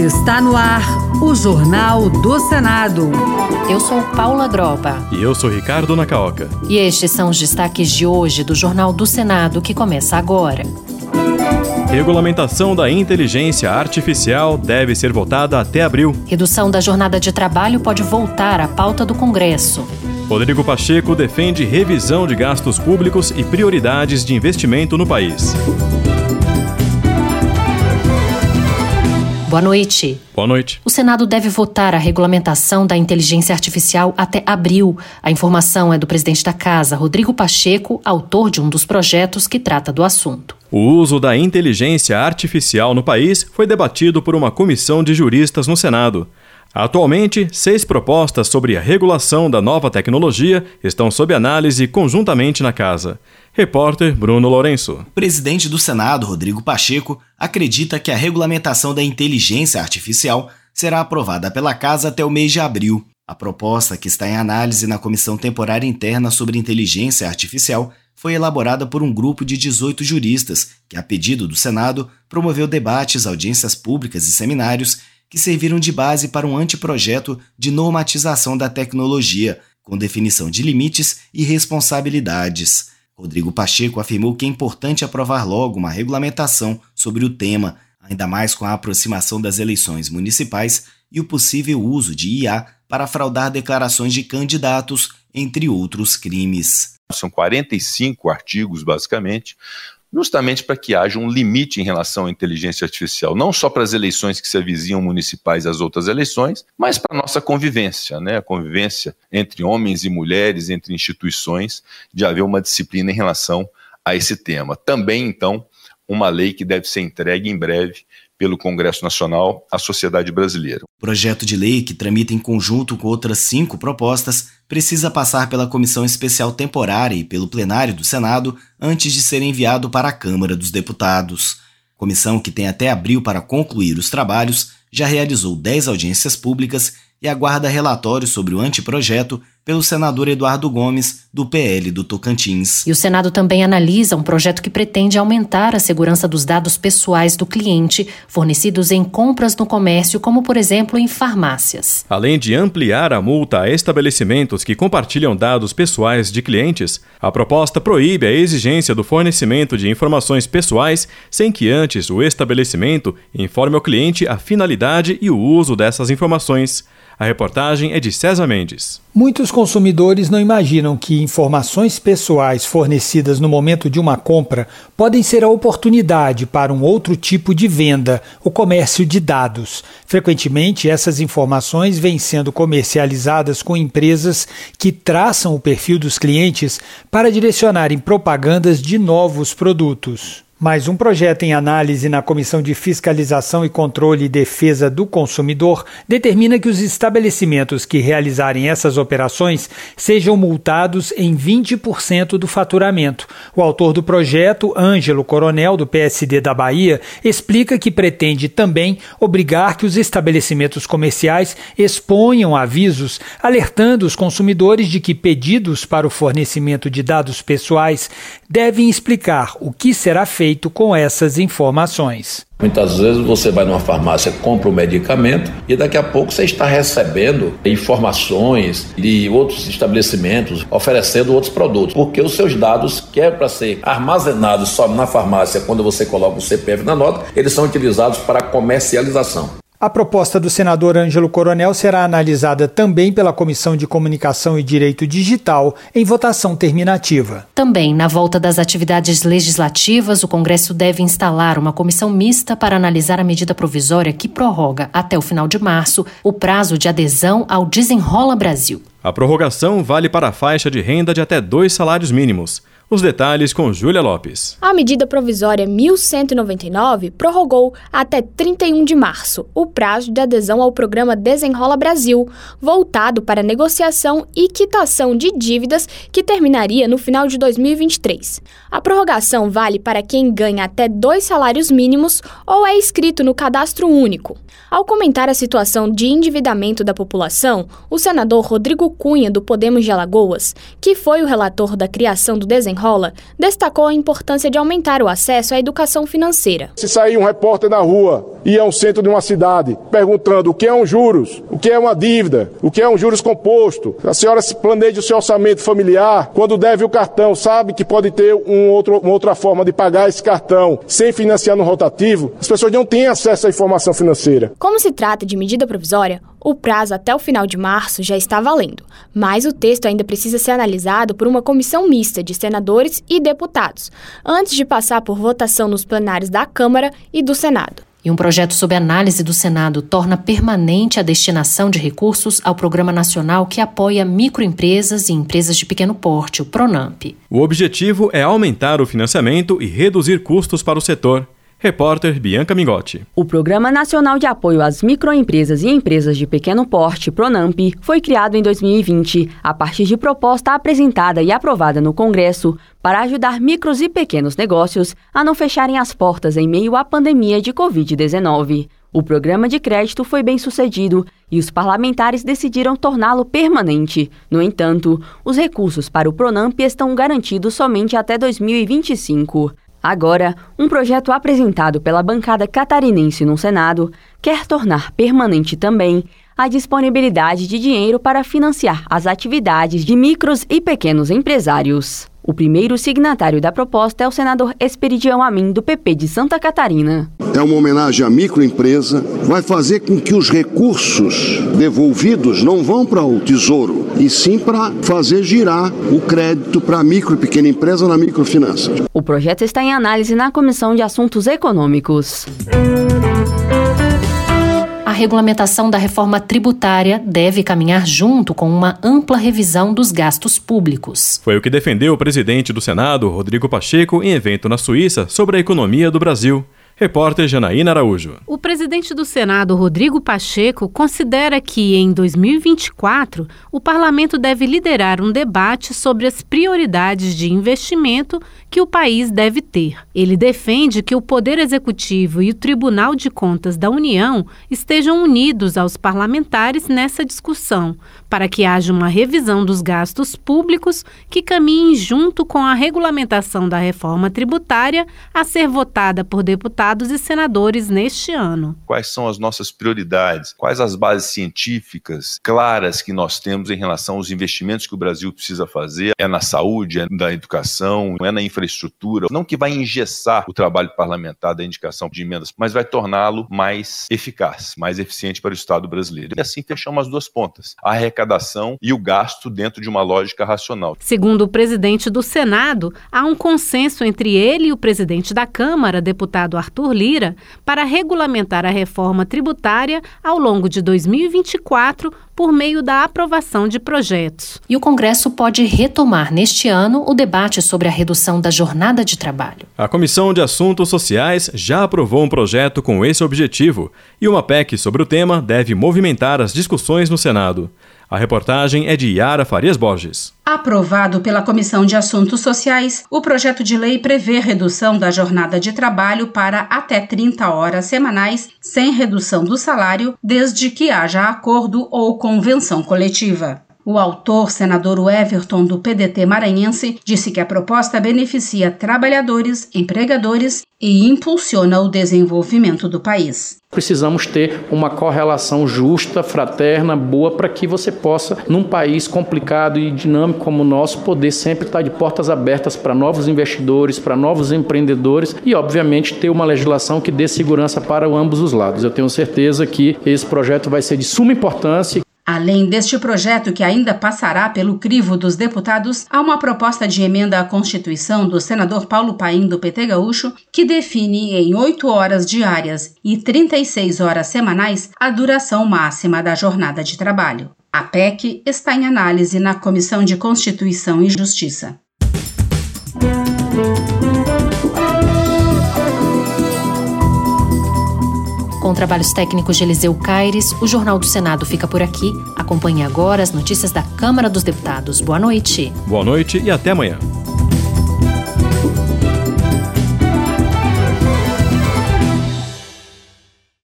Está no ar o Jornal do Senado. Eu sou Paula Groba. E eu sou Ricardo Nacaoca. E estes são os destaques de hoje do Jornal do Senado que começa agora. Regulamentação da inteligência artificial deve ser votada até abril. Redução da jornada de trabalho pode voltar à pauta do Congresso. Rodrigo Pacheco defende revisão de gastos públicos e prioridades de investimento no país. Boa noite. Boa noite. O Senado deve votar a regulamentação da inteligência artificial até abril. A informação é do presidente da Casa, Rodrigo Pacheco, autor de um dos projetos que trata do assunto. O uso da inteligência artificial no país foi debatido por uma comissão de juristas no Senado. Atualmente, seis propostas sobre a regulação da nova tecnologia estão sob análise conjuntamente na Casa. Repórter Bruno Lourenço. O presidente do Senado, Rodrigo Pacheco, acredita que a regulamentação da inteligência artificial será aprovada pela Casa até o mês de abril. A proposta, que está em análise na Comissão Temporária Interna sobre Inteligência Artificial, foi elaborada por um grupo de 18 juristas, que, a pedido do Senado, promoveu debates, audiências públicas e seminários que serviram de base para um anteprojeto de normatização da tecnologia, com definição de limites e responsabilidades. Rodrigo Pacheco afirmou que é importante aprovar logo uma regulamentação sobre o tema, ainda mais com a aproximação das eleições municipais e o possível uso de IA para fraudar declarações de candidatos, entre outros crimes. São 45 artigos, basicamente, justamente para que haja um limite em relação à inteligência artificial, não só para as eleições que se avizinham municipais e as outras eleições, mas para a nossa convivência, né? a convivência entre homens e mulheres, entre instituições, de haver uma disciplina em relação a esse tema. Também, então, uma lei que deve ser entregue em breve pelo Congresso Nacional à sociedade brasileira. O projeto de lei, que tramita em conjunto com outras cinco propostas, precisa passar pela Comissão Especial Temporária e pelo plenário do Senado antes de ser enviado para a Câmara dos Deputados. Comissão que tem até abril para concluir os trabalhos, já realizou 10 audiências públicas e aguarda relatório sobre o anteprojeto pelo senador Eduardo Gomes, do PL do Tocantins. E o Senado também analisa um projeto que pretende aumentar a segurança dos dados pessoais do cliente fornecidos em compras no comércio, como por exemplo em farmácias. Além de ampliar a multa a estabelecimentos que compartilham dados pessoais de clientes, a proposta proíbe a exigência do fornecimento de informações pessoais sem que antes o estabelecimento informe ao cliente a finalidade e o uso dessas informações. A reportagem é de César Mendes. Muitos consumidores não imaginam que informações pessoais fornecidas no momento de uma compra podem ser a oportunidade para um outro tipo de venda, o comércio de dados. Frequentemente, essas informações vêm sendo comercializadas com empresas que traçam o perfil dos clientes para direcionarem propagandas de novos produtos. Mais um projeto em análise na Comissão de Fiscalização e Controle e Defesa do Consumidor determina que os estabelecimentos que realizarem essas operações sejam multados em 20% do faturamento. O autor do projeto, Ângelo Coronel, do PSD da Bahia, explica que pretende também obrigar que os estabelecimentos comerciais exponham avisos alertando os consumidores de que pedidos para o fornecimento de dados pessoais devem explicar o que será feito feito com essas informações. Muitas vezes você vai numa farmácia, compra um medicamento e daqui a pouco você está recebendo informações de outros estabelecimentos oferecendo outros produtos, porque os seus dados, que é para ser armazenados só na farmácia quando você coloca o CPF na nota, eles são utilizados para comercialização. A proposta do senador Ângelo Coronel será analisada também pela Comissão de Comunicação e Direito Digital em votação terminativa. Também, na volta das atividades legislativas, o Congresso deve instalar uma comissão mista para analisar a medida provisória que prorroga, até o final de março, o prazo de adesão ao Desenrola Brasil. A prorrogação vale para a faixa de renda de até dois salários mínimos. Os detalhes com Júlia Lopes. A medida provisória 1199 prorrogou até 31 de março o prazo de adesão ao programa Desenrola Brasil, voltado para negociação e quitação de dívidas que terminaria no final de 2023. A prorrogação vale para quem ganha até dois salários mínimos ou é inscrito no cadastro único. Ao comentar a situação de endividamento da população, o senador Rodrigo Cunha, do Podemos de Alagoas, que foi o relator da criação do Desenrola Desenrola destacou a importância de aumentar o acesso à educação financeira. Se sair um repórter na rua e ao centro de uma cidade perguntando o que é um juros, o que é uma dívida, o que é um juros composto, a senhora se planeja o seu orçamento familiar, quando deve o cartão, sabe que pode ter um outro, uma outra forma de pagar esse cartão sem financiar no rotativo, as pessoas não têm acesso à informação financeira. Como se trata de medida provisória, o prazo até o final de março já está valendo, mas o texto ainda precisa ser analisado por uma comissão mista de senadores e deputados, antes de passar por votação nos plenários da Câmara e do Senado. E um projeto sob análise do Senado torna permanente a destinação de recursos ao Programa Nacional que apoia microempresas e empresas de pequeno porte, o PRONAMP. O objetivo é aumentar o financiamento e reduzir custos para o setor. Repórter Bianca Mingotti. O Programa Nacional de Apoio às Microempresas e Empresas de Pequeno Porte, PRONAMP, foi criado em 2020, a partir de proposta apresentada e aprovada no Congresso para ajudar micros e pequenos negócios a não fecharem as portas em meio à pandemia de Covid-19. O programa de crédito foi bem sucedido e os parlamentares decidiram torná-lo permanente. No entanto, os recursos para o Pronamp estão garantidos somente até 2025. Agora, um projeto apresentado pela bancada catarinense no Senado quer tornar permanente também a disponibilidade de dinheiro para financiar as atividades de micros e pequenos empresários. O primeiro signatário da proposta é o senador Esperidião Amin, do PP de Santa Catarina. É uma homenagem à microempresa, vai fazer com que os recursos devolvidos não vão para o tesouro, e sim para fazer girar o crédito para a micro e pequena empresa na microfinança. O projeto está em análise na Comissão de Assuntos Econômicos. A regulamentação da reforma tributária deve caminhar junto com uma ampla revisão dos gastos públicos. Foi o que defendeu o presidente do Senado, Rodrigo Pacheco, em evento na Suíça sobre a economia do Brasil. Repórter Janaína Araújo. O presidente do Senado, Rodrigo Pacheco, considera que em 2024 o parlamento deve liderar um debate sobre as prioridades de investimento que o país deve ter. Ele defende que o Poder Executivo e o Tribunal de Contas da União estejam unidos aos parlamentares nessa discussão, para que haja uma revisão dos gastos públicos que caminhe junto com a regulamentação da reforma tributária a ser votada por deputados deputados e senadores neste ano. Quais são as nossas prioridades? Quais as bases científicas claras que nós temos em relação aos investimentos que o Brasil precisa fazer? É na saúde, é na educação, é na infraestrutura. Não que vai engessar o trabalho parlamentar da indicação de emendas, mas vai torná-lo mais eficaz, mais eficiente para o Estado brasileiro. E assim fechamos as duas pontas: a arrecadação e o gasto dentro de uma lógica racional. Segundo o presidente do Senado, há um consenso entre ele e o presidente da Câmara, deputado Arthur Arthur Lira para regulamentar a reforma tributária ao longo de 2024 por meio da aprovação de projetos. E o Congresso pode retomar neste ano o debate sobre a redução da jornada de trabalho. A Comissão de Assuntos Sociais já aprovou um projeto com esse objetivo e uma PEC sobre o tema deve movimentar as discussões no Senado. A reportagem é de Yara Farias Borges. Aprovado pela Comissão de Assuntos Sociais, o projeto de lei prevê redução da jornada de trabalho para até 30 horas semanais, sem redução do salário, desde que haja acordo ou convenção coletiva. O autor, senador Everton, do PDT maranhense, disse que a proposta beneficia trabalhadores, empregadores e impulsiona o desenvolvimento do país. Precisamos ter uma correlação justa, fraterna, boa, para que você possa, num país complicado e dinâmico como o nosso, poder sempre estar de portas abertas para novos investidores, para novos empreendedores e, obviamente, ter uma legislação que dê segurança para ambos os lados. Eu tenho certeza que esse projeto vai ser de suma importância. Além deste projeto, que ainda passará pelo crivo dos deputados, há uma proposta de emenda à Constituição do senador Paulo Paim, do PT Gaúcho, que define em 8 horas diárias e 36 horas semanais a duração máxima da jornada de trabalho. A PEC está em análise na Comissão de Constituição e Justiça. Com trabalhos técnicos de Eliseu Caires, o Jornal do Senado fica por aqui. Acompanhe agora as notícias da Câmara dos Deputados. Boa noite. Boa noite e até amanhã.